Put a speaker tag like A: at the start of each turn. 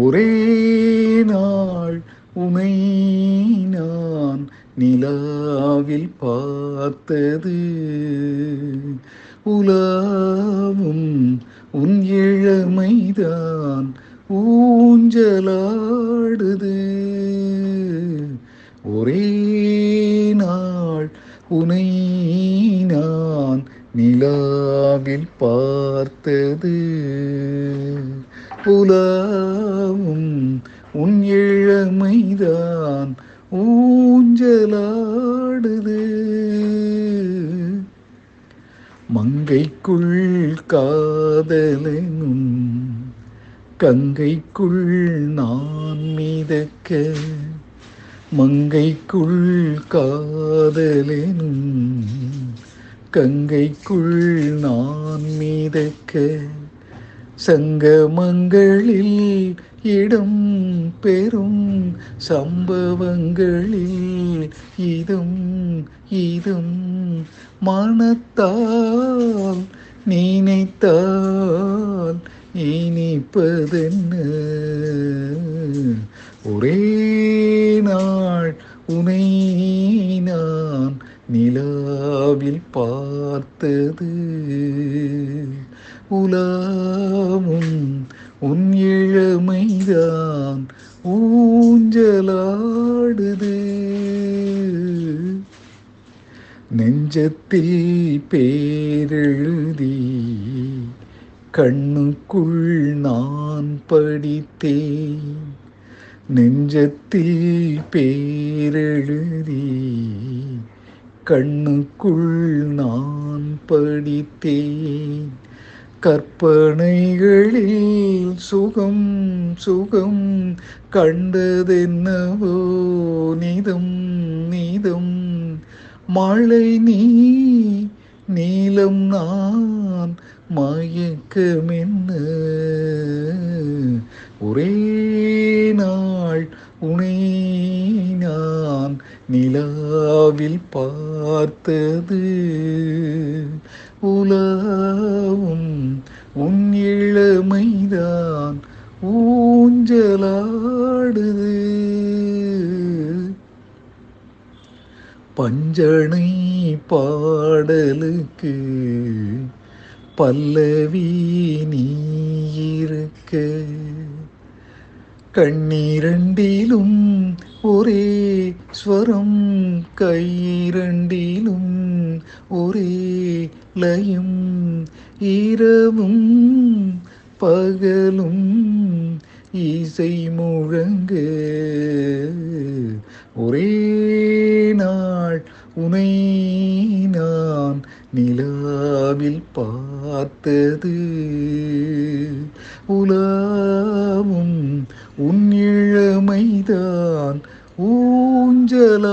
A: ஒரே நாள் உனை நான் நிலாவில் பார்த்தது. உலாவும் உன் இழமைதான் ஊஞ்சலாடுது. ஒரே நாள் உனை நிலாவில் பார்த்தது. புலாவும் உன் இழமைதான் ஊஞ்சலாடுது. மங்கைக்குள் காதலனும் கங்கைக்குள் நான் மிதக்க. மங்கைக்குள் காதலனும் கங்கைக்குள் நான் மீதக்க சங்கமங்களில் இடம் பெறும் சம்பவங்களில் இதும் இதும் மனத்தால் நினைத்தால் இனிப்பதென்ன? ஒரே நாள் உனை நிலாவில் பார்த்தது. உலாவும் உன் இழமைதான் ஊஞ்சலாடுது. நெஞ்சத்தில் பேரெழுதி கண்ணுக்குள் நான் படித்தேன். நெஞ்சத்தில் பேரெழுதி கண்ணுக்குள் நான் படித்தேன். கற்பனைகளில் சுகம் சுகம் கண்டதென்னவோ? நிதம் நிதம் மழை நீ நீலம் நான் மயக்கமென்ன ஒரே நாள் உனே நிலாவில் பார்த்தது. உலாவும் உன் இளமைதான் ஊஞ்சலாடுது. பஞ்சனை பாடலுக்கு பல்லவி நீ இருக்க. கண்ணீரண்டிலும் ஒரே ஸ்வரம் கையிரண்டிலும் ஒரே லயம் இரவும் பகலும் இசை முழங்கு. ஒரே நாள் உனை நான் நிலாவில் பார்த்தது. உலாவும் உன் இளமைதான் ஊஞ்சலாடுது.